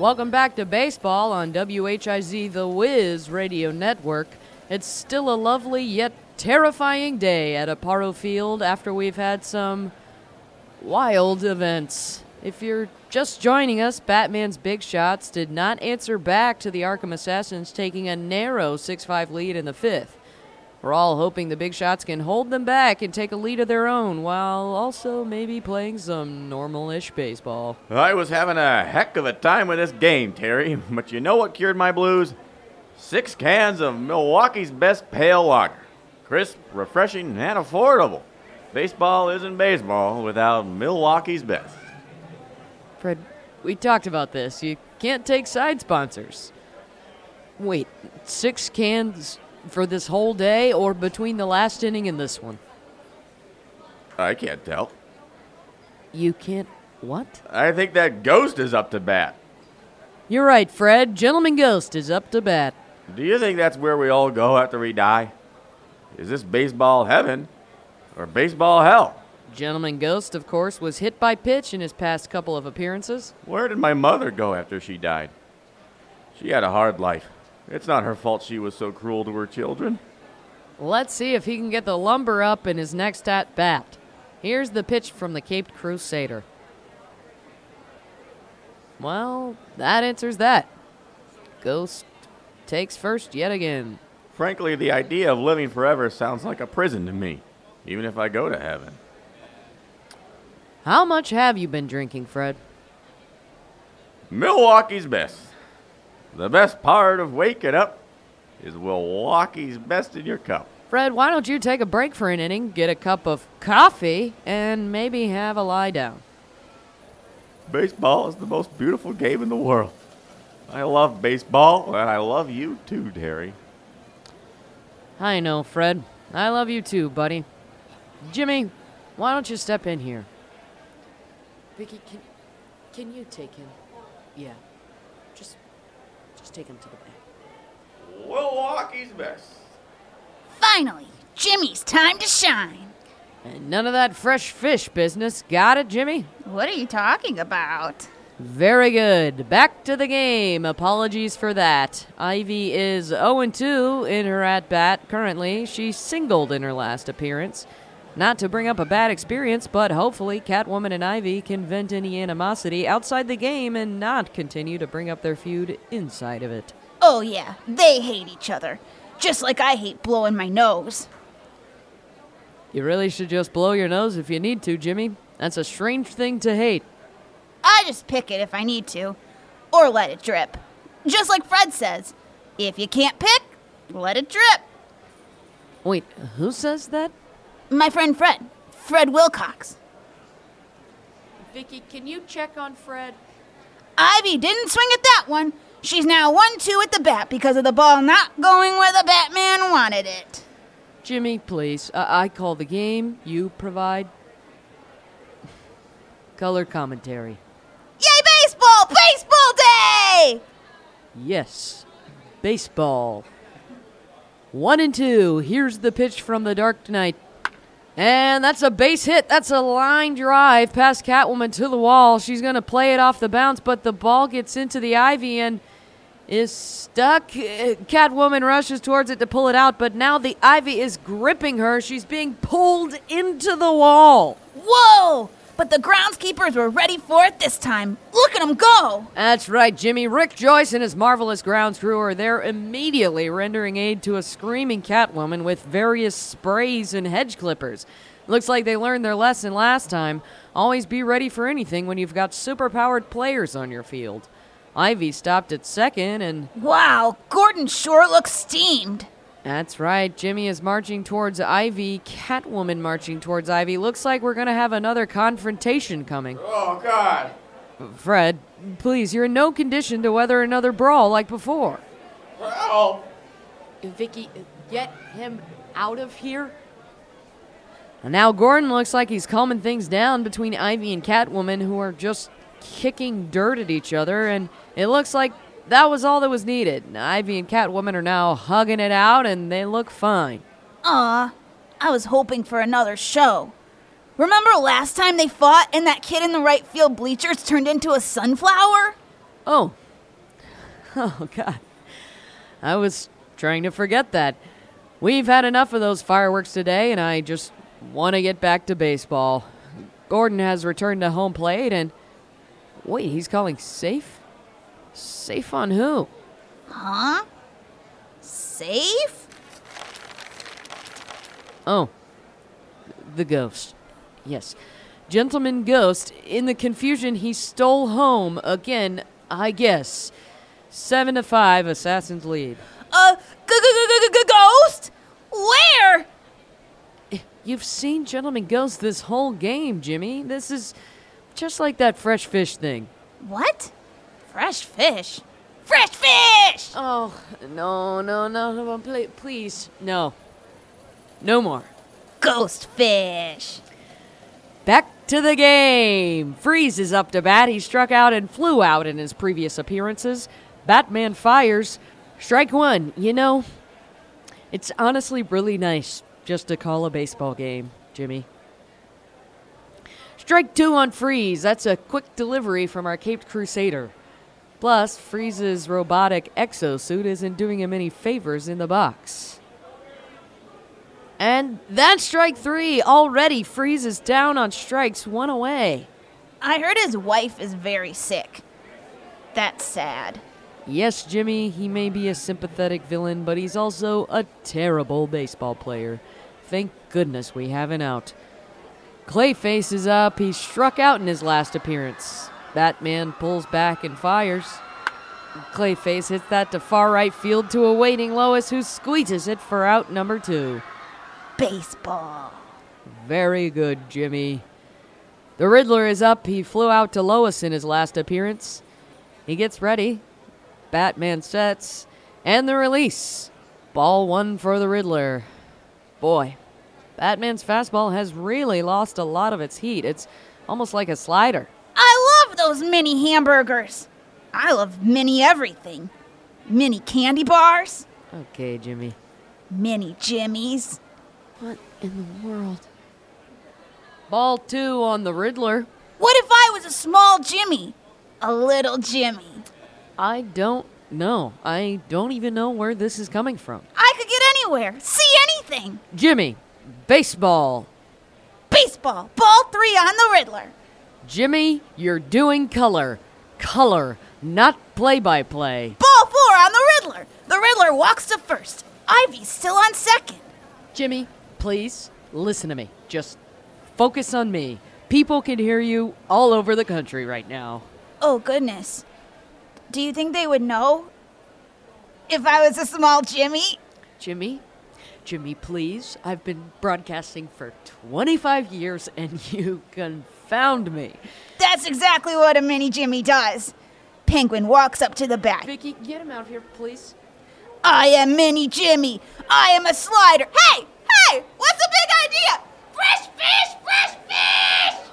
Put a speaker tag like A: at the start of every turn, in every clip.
A: Welcome back to baseball on WHIZ The Wiz Radio Network. It's still a lovely yet terrifying day at Aparo Field after we've had some wild events. If you're just joining us, Batman's Big Shots did not answer back to the Arkham Assassins, taking a narrow 6 5 lead in the fifth. We're all hoping the Big Shots can hold them back and take a lead of their own while also maybe playing some normal ish baseball.
B: I was having a heck of a time with this game, Terry, but you know what cured my blues? Six cans of Milwaukee's best pale lager. Crisp, refreshing, and affordable. Baseball isn't baseball without Milwaukee's best.
A: Fred, we talked about this. You can't take side sponsors. Wait, six cans for this whole day or between the last inning and this one?
B: I can't tell.
A: You can't. What?
B: I think that ghost is up to bat.
A: You're right, Fred. Gentleman Ghost is up to bat.
B: Do you think that's where we all go after we die? Is this baseball heaven or baseball hell?
A: Gentleman Ghost, of course, was hit by pitch in his past couple of appearances.
B: Where did my mother go after she died? She had a hard life. It's not her fault she was so cruel to her children.
A: Let's see if he can get the lumber up in his next at bat. Here's the pitch from the Caped Crusader. Well, that answers that. Ghost takes first yet again.
B: Frankly, the idea of living forever sounds like a prison to me, even if I go to heaven.
A: How much have you been drinking, Fred?
B: Milwaukee's best. The best part of waking up is Milwaukee's best in your cup.
A: Fred, why don't you take a break for an inning, get a cup of coffee, and maybe have a lie down?
B: Baseball is the most beautiful game in the world. I love baseball, and I love you too, Terry.
A: I know, Fred. I love you too, buddy. Jimmy, why don't you step in here? Vicky, can can you take him? Yeah. Just just take him to the back.
B: Milwaukee's best.
C: Finally, Jimmy's time to shine.
A: And none of that fresh fish business. Got it, Jimmy?
C: What are you talking about?
A: Very good. Back to the game. Apologies for that. Ivy is 0 2 in her at bat currently. She singled in her last appearance. Not to bring up a bad experience, but hopefully Catwoman and Ivy can vent any animosity outside the game and not continue to bring up their feud inside of it.
C: Oh, yeah, they hate each other. Just like I hate blowing my nose.
A: You really should just blow your nose if you need to, Jimmy. That's a strange thing to hate.
C: I just pick it if I need to, or let it drip. Just like Fred says if you can't pick, let it drip.
A: Wait, who says that?
C: My friend Fred, Fred Wilcox.
A: Vicky, can you check on Fred?
C: Ivy didn't swing at that one. She's now 1 2 at the bat because of the ball not going where the Batman wanted it.
A: Jimmy, please. Uh, I call the game. You provide color commentary.
C: Yay, baseball! Baseball day!
A: Yes, baseball. One and two. Here's the pitch from the Dark Knight. And that's a base hit. That's a line drive past Catwoman to the wall. She's going to play it off the bounce, but the ball gets into the ivy and is stuck. Uh, Catwoman rushes towards it to pull it out, but now the ivy is gripping her. She's being pulled into the wall.
C: Whoa! But the groundskeepers were ready for it this time. Look at them go!
A: That's right, Jimmy. Rick Joyce and his marvelous grounds crew are there immediately rendering aid to a screaming Catwoman with various sprays and hedge clippers. Looks like they learned their lesson last time. Always be ready for anything when you've got superpowered players on your field. Ivy stopped at second, and
C: Wow, Gordon sure looks steamed.
A: That's right. Jimmy is marching towards Ivy. Catwoman marching towards Ivy. Looks like we're going to have another confrontation coming.
B: Oh, God.
A: Fred, please, you're in no condition to weather another brawl like before.
B: Help!
A: Vicky, get him out of here. And now Gordon looks like he's calming things down between Ivy and Catwoman, who are just kicking dirt at each other, and it looks like that was all that was needed. Ivy and Catwoman are now hugging it out, and they look fine.
C: Aw, I was hoping for another show. Remember last time they fought and that kid in the right field bleachers turned into a sunflower?
A: Oh, Oh, God. I was trying to forget that. We've had enough of those fireworks today, and I just want to get back to baseball. Gordon has returned to home plate, and. Wait, he's calling safe? Safe on who?
C: Huh? Safe?
A: Oh, the ghost. Yes. Gentleman Ghost, in the confusion, he stole home again, I guess. Seven to five, Assassin's lead.
C: Uh, ghost? Where?
A: You've seen Gentleman Ghost this whole game, Jimmy. This is just like that fresh fish thing.
C: What? Fresh fish? Fresh fish!
A: Oh, no, no, no, no, pl- please. No. No more.
C: Ghost fish.
A: Back to the game. Freeze is up to bat. He struck out and flew out in his previous appearances. Batman fires. Strike one. You know, it's honestly really nice just to call a baseball game, Jimmy. Strike two on Freeze. That's a quick delivery from our Caped Crusader. Plus, Freeze's robotic exosuit isn't doing him any favors in the box. And that's strike three. Already, Freeze is down on strikes, one away.
C: I heard his wife is very sick. That's sad.
A: Yes, Jimmy, he may be a sympathetic villain, but he's also a terrible baseball player. Thank goodness we have an out. Clayface is up. He struck out in his last appearance. Batman pulls back and fires. Clayface hits that to far right field to a waiting Lois who squeezes it for out number two.
C: Baseball.
A: Very good, Jimmy. The Riddler is up. He flew out to Lois in his last appearance. He gets ready. Batman sets. And the release. Ball one for the Riddler. Boy, Batman's fastball has really lost a lot of its heat. It's almost like a slider.
C: I love those mini hamburgers. I love mini everything. Mini candy bars.
A: Okay, Jimmy.
C: Mini Jimmies.
A: What in the world? Ball two on the Riddler.
C: What if I was a small Jimmy? A little Jimmy.
A: I don't know. I don't even know where this is coming from.
C: I could get anywhere, see anything.
A: Jimmy, baseball.
C: Baseball, ball three on the Riddler.
A: Jimmy, you're doing color. Color, not play by play.
C: Ball four on the Riddler. The Riddler walks to first. Ivy's still on second.
A: Jimmy, please listen to me. Just focus on me. People can hear you all over the country right now.
C: Oh, goodness. Do you think they would know if I was a small Jimmy?
A: Jimmy, Jimmy, please. I've been broadcasting for 25 years and you confound me.
C: That's exactly what a mini Jimmy does. Penguin walks up to the bat.
A: Vicky, get him out of here, please.
C: I am Mini Jimmy. I am a slider. Hey, hey, what's the big idea? Fresh fish, fresh fish!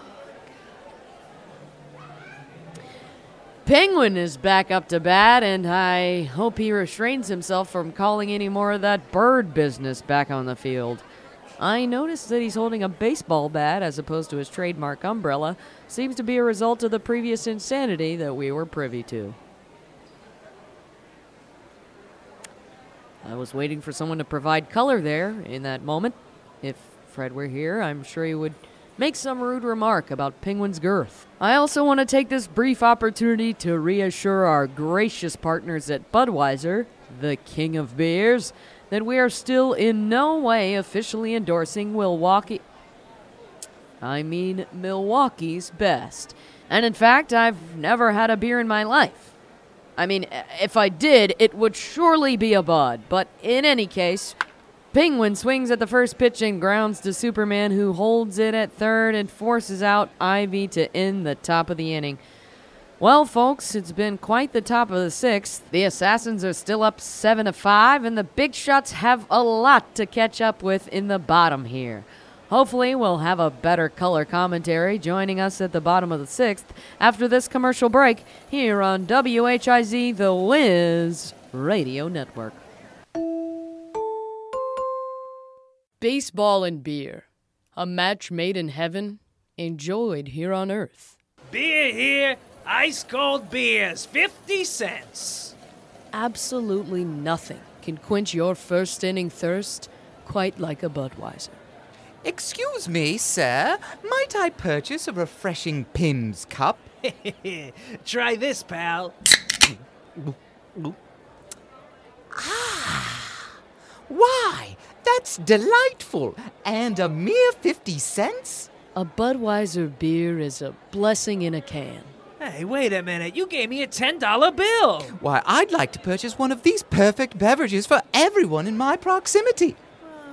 A: Penguin is back up to bat, and I hope he restrains himself from calling any more of that bird business back on the field. I noticed that he's holding a baseball bat as opposed to his trademark umbrella. Seems to be a result of the previous insanity that we were privy to. I was waiting for someone to provide color there in that moment. If Fred were here, I'm sure he would make some rude remark about Penguin's girth. I also want to take this brief opportunity to reassure our gracious partners at Budweiser, the king of beers, that we are still in no way officially endorsing Milwaukee. I mean, Milwaukee's best. And in fact, I've never had a beer in my life. I mean, if I did, it would surely be a Bud. But in any case, Penguin swings at the first pitch and grounds to Superman, who holds it at third and forces out Ivy to end the top of the inning. Well, folks, it's been quite the top of the sixth. The Assassins are still up 7 to 5, and the Big Shots have a lot to catch up with in the bottom here. Hopefully, we'll have a better color commentary joining us at the bottom of the sixth after this commercial break here on WHIZ The Wiz Radio Network. Baseball and beer. A match made in heaven, enjoyed here on earth.
D: Beer here, ice cold beers, 50 cents.
A: absolutely nothing can quench your first inning thirst quite like a Budweiser.
D: Excuse me, sir. Might I purchase a refreshing Pimm's cup?
E: Try this, pal. Ah!
D: Why, that's delightful. And a mere 50 cents?
A: A Budweiser beer is a blessing in a can.
E: Hey, wait a minute. You gave me a $10 bill.
D: Why, I'd like to purchase one of these perfect beverages for everyone in my proximity.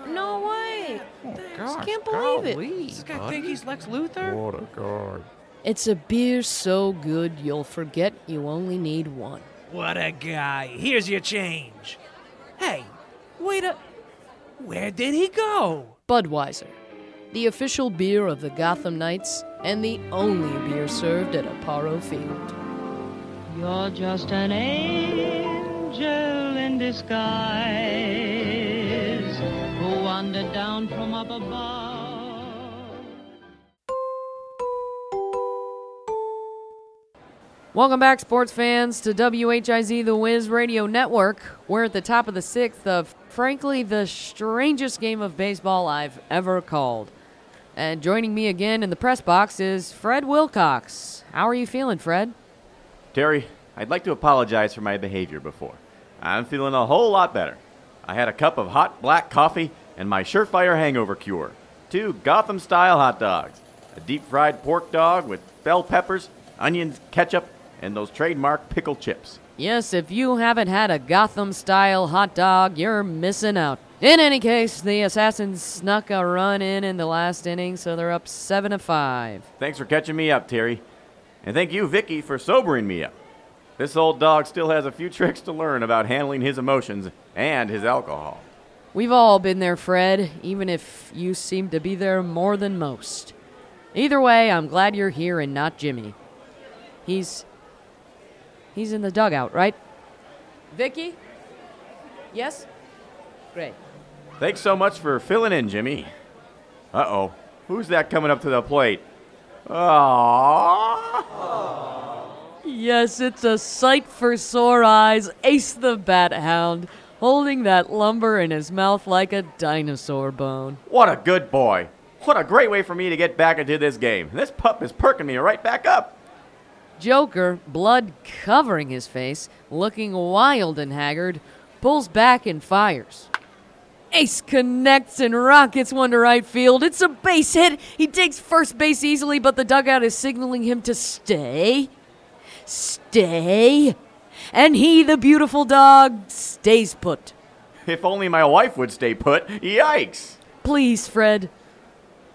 A: No way!
D: Oh, Gosh,
A: can't believe it.
D: golly,
E: Does this guy
D: buddy.
E: think he's Lex Luthor? What a guy.
A: It's a beer so good you'll forget you only need one.
E: What a guy. Here's your change. Hey, wait a. Where did he go?
A: Budweiser, the official beer of the Gotham Knights and the only beer served at Aparo Field.
F: You're just an angel in disguise who wandered down from up above.
A: Welcome back, sports fans, to WHIZ The Wiz Radio Network. We're at the top of the sixth of, frankly, the strangest game of baseball I've ever called. And joining me again in the press box is Fred Wilcox. How are you feeling, Fred?
B: Terry, I'd like to apologize for my behavior before. I'm feeling a whole lot better. I had a cup of hot black coffee and my surefire hangover cure. Two Gotham style hot dogs, a deep fried pork dog with bell peppers, onions, ketchup, and those trademark pickle chips.
A: Yes, if you haven't had a Gotham style hot dog, you're missing out. In any case, the Assassins snuck a run in in the last inning, so they're up 7 to 5.
B: Thanks for catching me up, Terry. And thank you, Vicky, for sobering me up. This old dog still has a few tricks to learn about handling his emotions and his alcohol.
A: We've all been there, Fred, even if you seem to be there more than most. Either way, I'm glad you're here and not Jimmy. He's. He's in the dugout, right? Vicky? Yes? Great.
B: Thanks so much for filling in, Jimmy. Uh oh. Who's that coming up to the plate? Aww.
A: Yes, it's a sight for sore eyes. Ace the Bat Hound, holding that lumber in his mouth like a dinosaur bone.
B: What a good boy. What a great way for me to get back into this game. This pup is perking me right back up.
A: Joker, blood covering his face, looking wild and haggard, pulls back and fires. Ace connects and rockets one to right field. It's a base hit. He takes first base easily, but the dugout is signaling him to stay. Stay. And he, the beautiful dog, stays put.
B: If only my wife would stay put. Yikes.
A: Please, Fred.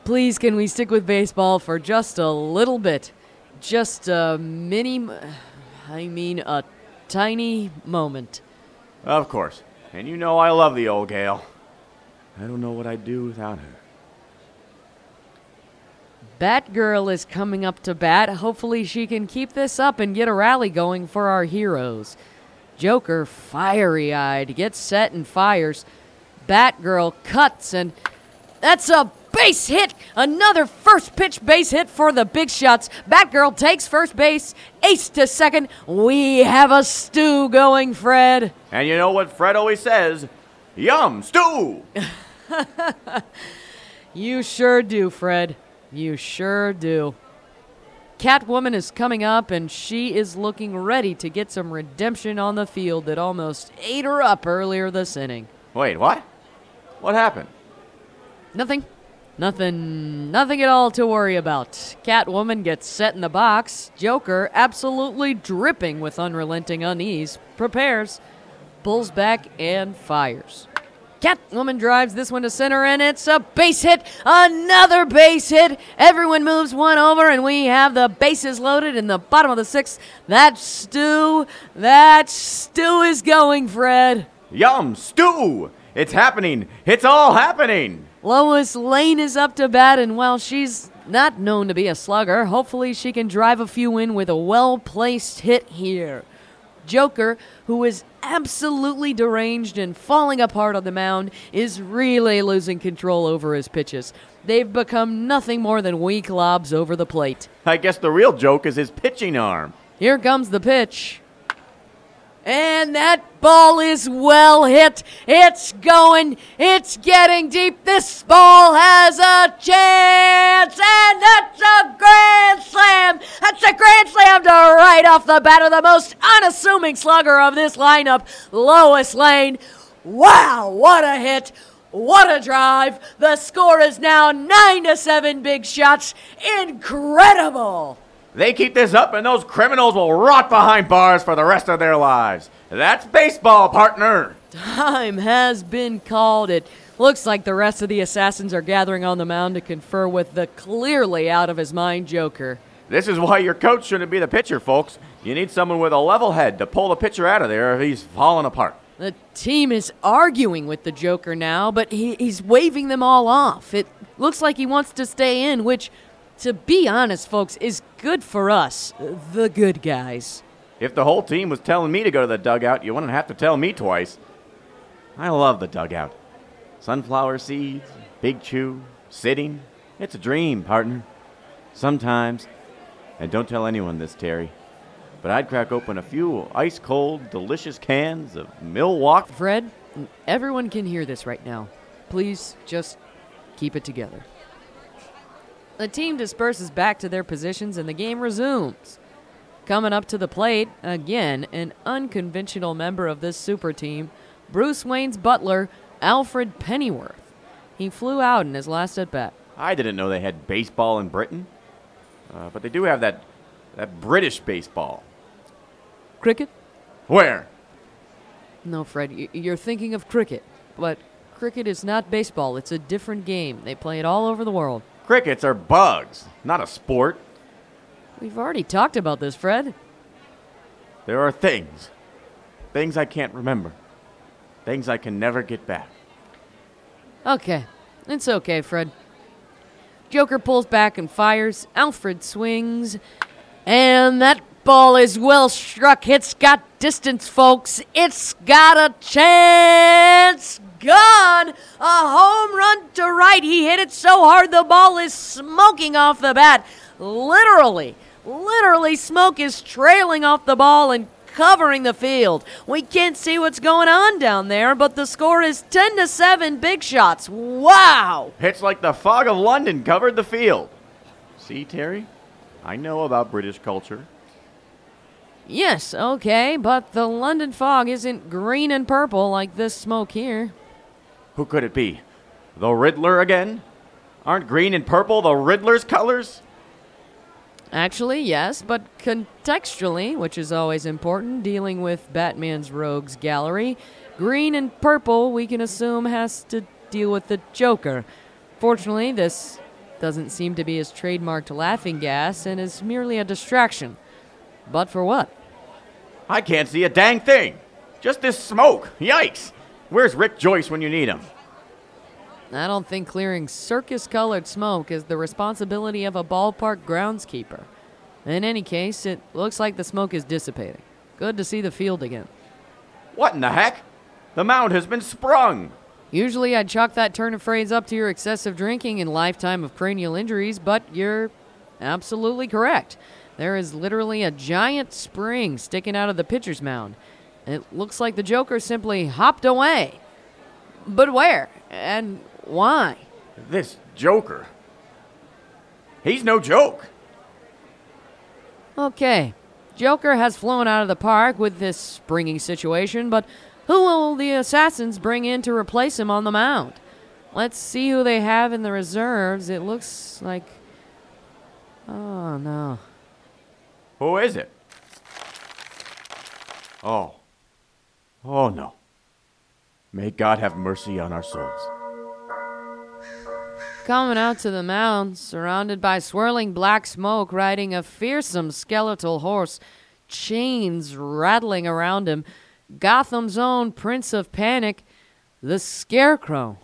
A: Please, can we stick with baseball for just a little bit? Just a mini. I mean, a tiny moment.
B: Of course. And you know I love the old gal. I don't know what I'd do without her.
A: Batgirl is coming up to bat. Hopefully, she can keep this up and get a rally going for our heroes. Joker, fiery eyed, gets set and fires. Batgirl cuts, and that's a base hit! Another first pitch base hit for the big shots. Batgirl takes first base, ace to second. We have a stew going, Fred.
B: And you know what Fred always says? Yum, stew!
A: You sure do, Fred. You sure do. Catwoman is coming up, and she is looking ready to get some redemption on the field that almost ate her up earlier this inning.
B: Wait, what? What happened?
A: Nothing. Nothing. Nothing at all to worry about. Catwoman gets set in the box. Joker, absolutely dripping with unrelenting unease, prepares, pulls back, and fires. Catwoman drives this one to center, and it's a base hit. Another base hit. Everyone moves one over, and we have the bases loaded in the bottom of the sixth. That stew, that stew is going, Fred.
B: Yum, stew! It's happening! It's all happening!
A: Lois Lane is up to bat, and while she's not known to be a slugger, hopefully she can drive a few in with a well placed hit here. Joker, who is absolutely deranged and falling apart on the mound, is really losing control over his pitches. They've become nothing more than weak lobs over the plate.
B: I guess the real joke is his pitching arm.
A: Here comes the pitch. And that ball is well hit. It's going. It's getting deep. This ball has a chance. And that's a grand slam. That's a grand slam to right off the bat of the most unassuming slugger of this lineup, Lois Lane. Wow, what a hit. What a drive. The score is now 9 to 7 big shots. Incredible.
B: They keep this up, and those criminals will rot behind bars for the rest of their lives. That's baseball, partner.
A: Time has been called. It looks like the rest of the assassins are gathering on the mound to confer with the clearly out of his mind Joker.
B: This is why your coach shouldn't be the pitcher, folks. You need someone with a level head to pull the pitcher out of there if he's falling apart.
A: The team is arguing with the Joker now, but he, he's waving them all off. It looks like he wants to stay in, which, to be honest, folks, is good for us, the good guys.
B: If the whole team was telling me to go to the dugout, you wouldn't have to tell me twice. I love the dugout. Sunflower seeds, Big Chew, sitting. It's a dream, partner. Sometimes, and don't tell anyone this, Terry, but I'd crack open a few ice cold, delicious cans of Milwaukee.
A: Fred, everyone can hear this right now. Please just keep it together. The team disperses back to their positions and the game resumes. Coming up to the plate, again, an unconventional member of this super team, Bruce Wayne's butler, Alfred Pennyworth. He flew out in his last at bat.
B: I didn't know they had baseball in Britain, uh, but they do have that that British baseball.
A: Cricket?
B: Where?
A: No, Fred, you're thinking of cricket. But cricket is not baseball, it's a different game. They play it all over the world.
B: Crickets are bugs, not a sport.
A: We've already talked about this, Fred.
B: There are things, things I can't remember, things I can never get back.
A: Okay, it's okay, Fred. Joker pulls back and fires. Alfred swings. And that ball is well struck. It's got distance, folks. It's got a chance. Gone. A home run to right. He hit it so hard the ball is smoking off the bat. Literally, literally, smoke is trailing off the ball and covering the field. We can't see what's going on down there, but the score is 10 to 7 big shots. Wow!
B: It's like the fog of London covered the field. See, Terry? I know about British culture.
A: Yes, okay, but the London fog isn't green and purple like this smoke here.
B: Who could it be? The Riddler again? Aren't green and purple the Riddler's colors?
A: Actually, yes, but contextually, which is always important, dealing with Batman's rogues gallery, green and purple we can assume has to deal with the Joker. Fortunately, this doesn't seem to be his trademarked laughing gas and is merely a distraction. But for what?
B: I can't see a dang thing. Just this smoke. Yikes. Where's Rick Joyce when you need him?
A: I don't think clearing circus colored smoke is the responsibility of a ballpark groundskeeper. In any case, it looks like the smoke is dissipating. Good to see the field again.
B: What in the heck? The mound has been sprung.
A: Usually I'd chalk that turn of phrase up to your excessive drinking and lifetime of cranial injuries, but you're absolutely correct. There is literally a giant spring sticking out of the pitcher's mound. It looks like the Joker simply hopped away. But where? And why?
B: This Joker. He's no joke.
A: Okay, Joker has flown out of the park with this springy situation, but who will the assassins bring in to replace him on the mound? Let's see who they have in the reserves. It looks like. Oh, no.
B: Who is it? Oh. Oh no. May God have mercy on our souls.
A: Coming out to the mound, surrounded by swirling black smoke, riding a fearsome skeletal horse, chains rattling around him, Gotham's own Prince of Panic, the Scarecrow.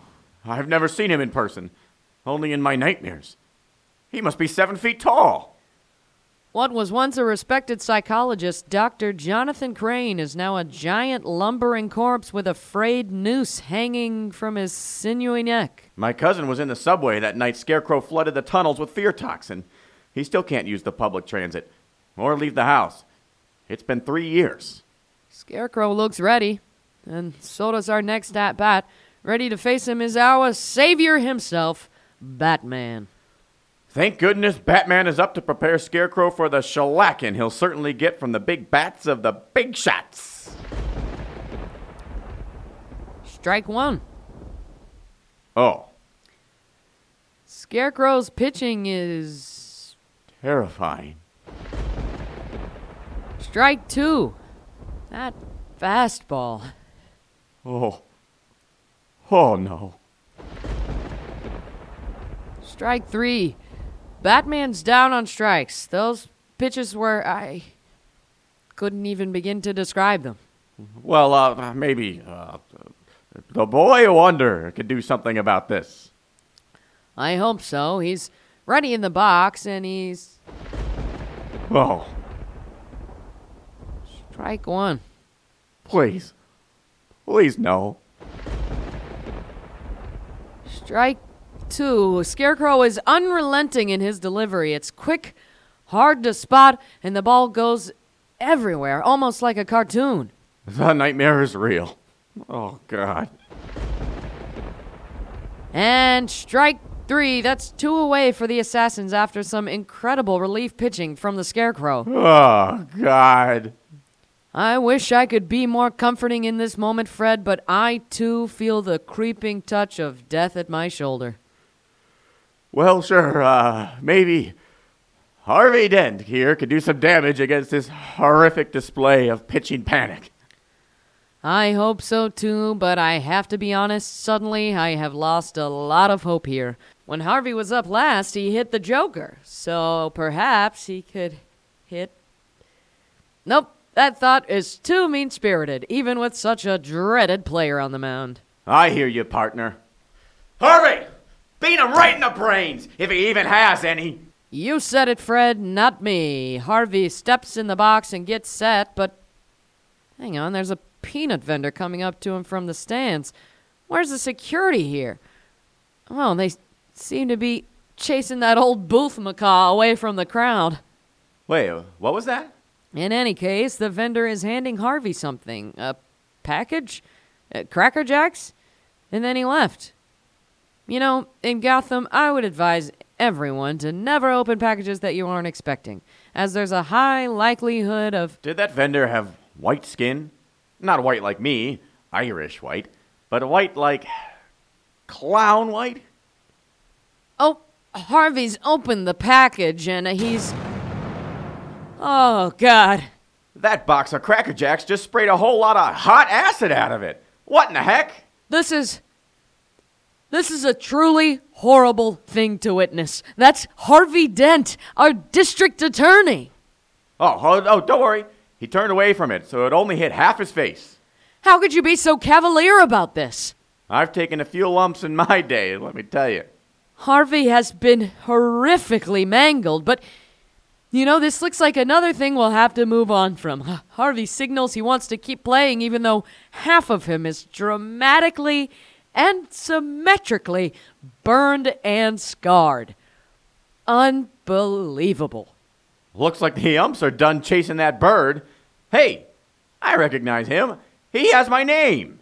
B: I've never seen him in person, only in my nightmares. He must be seven feet tall.
A: What was once a respected psychologist, Dr. Jonathan Crane, is now a giant lumbering corpse with a frayed noose hanging from his sinewy neck.
B: My cousin was in the subway that night Scarecrow flooded the tunnels with fear toxin. He still can't use the public transit or leave the house. It's been three years.
A: Scarecrow looks ready, and so does our next at bat. Ready to face him is our savior himself, Batman.
B: Thank goodness Batman is up to prepare Scarecrow for the shellacking he'll certainly get from the big bats of the big shots.
A: Strike one.
B: Oh,
A: Scarecrow's pitching is
B: terrifying.
A: strike two. That fastball.
B: Oh. Oh no.
A: Strike three. Batman's down on strikes. Those pitches were I couldn't even begin to describe them.
B: Well, uh, maybe uh, the boy wonder could do something about this.
A: I hope so. He's ready in the box and he's
B: Oh,
A: strike one.
B: please. Please, no.
A: Strike two. Scarecrow is unrelenting in his delivery. It's quick, hard to spot, and the ball goes everywhere, almost like a cartoon.
B: The nightmare is real. Oh, God.
A: And strike three. That's two away for the Assassins after some incredible relief pitching from the Scarecrow.
B: Oh, God.
A: I wish I could be more comforting in this moment, Fred, but I too feel the creeping touch of death at my shoulder.
B: Well, sure, uh, maybe Harvey Dent here could do some damage against this horrific display of pitching panic.
A: I hope so too, but I have to be honest, suddenly I have lost a lot of hope here. When Harvey was up last, he hit the Joker, so perhaps he could hit. Nope, that thought is too mean spirited, even with such a dreaded player on the mound.
B: I hear you, partner. Harvey! Beat him right in the brains, if he even has any.
A: You said it, Fred, not me. Harvey steps in the box and gets set, but. Hang on, there's a peanut vendor coming up to him from the stands. Where's the security here? Well, they seem to be chasing that old booth macaw away from the crowd.
B: Wait, what was that?
A: In any case, the vendor is handing Harvey something a package? Uh, Cracker Jacks? And then he left. You know, in Gotham, I would advise everyone to never open packages that you aren't expecting, as there's a high likelihood of.
B: Did that vendor have white skin? Not white like me, Irish white, but white like clown white?
A: Oh, Harvey's opened the package and he's. Oh, God.
B: That box of Cracker Jacks just sprayed a whole lot of hot acid out of it. What in the heck?
A: This is. This is a truly horrible thing to witness. That's Harvey Dent, our district attorney.
B: Oh, oh, oh, don't worry. He turned away from it, so it only hit half his face.
A: How could you be so cavalier about this?
B: I've taken a few lumps in my day, let me tell you.
A: Harvey has been horrifically mangled, but you know, this looks like another thing we'll have to move on from. Harvey signals he wants to keep playing, even though half of him is dramatically and symmetrically burned and scarred. Unbelievable.
B: Looks like the umps are done chasing that bird. Hey, I recognize him. He has my name.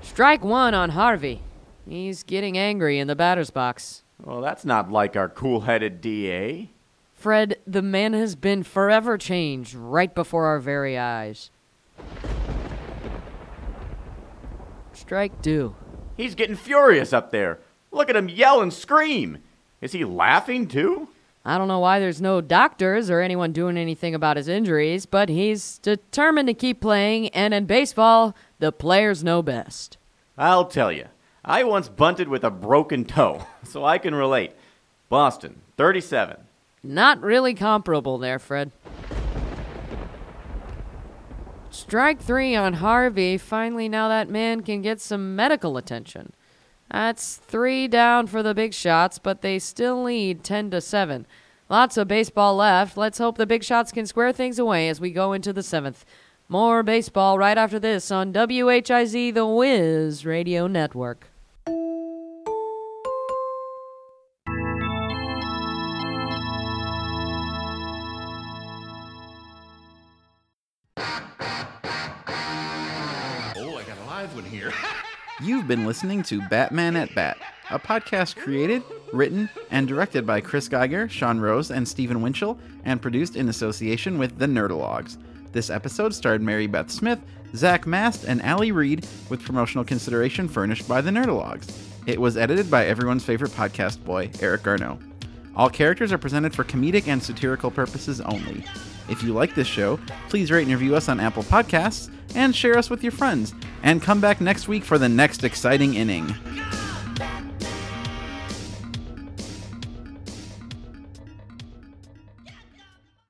A: Strike one on Harvey. He's getting angry in the batter's box.
B: Well, that's not like our cool headed DA.
A: Fred, the man has been forever changed right before our very eyes. Strike two.
B: He's getting furious up there. Look at him yell and scream. Is he laughing too?
A: I don't know why there's no doctors or anyone doing anything about his injuries, but he's determined to keep playing, and in baseball, the players know best.
B: I'll tell you. I once bunted with a broken toe, so I can relate. Boston, 37.
A: Not really comparable there, Fred. Strike three on Harvey. Finally, now that man can get some medical attention. That's three down for the big shots, but they still lead 10 to 7. Lots of baseball left. Let's hope the big shots can square things away as we go into the seventh. More baseball right after this on WHIZ The Wiz Radio Network.
G: Live one here.
H: You've been listening to Batman at Bat, a podcast created, written, and directed by Chris Geiger, Sean Rose, and Stephen Winchell, and produced in association with the Nerdologues. This episode starred Mary Beth Smith, Zach Mast, and Ali Reed, with promotional consideration furnished by the Nerdologues. It was edited by everyone's favorite podcast boy, Eric Garneau. All characters are presented for comedic and satirical purposes only. If you like this show, please rate and review us on Apple Podcasts and share us with your friends. And come back next week for the next exciting inning.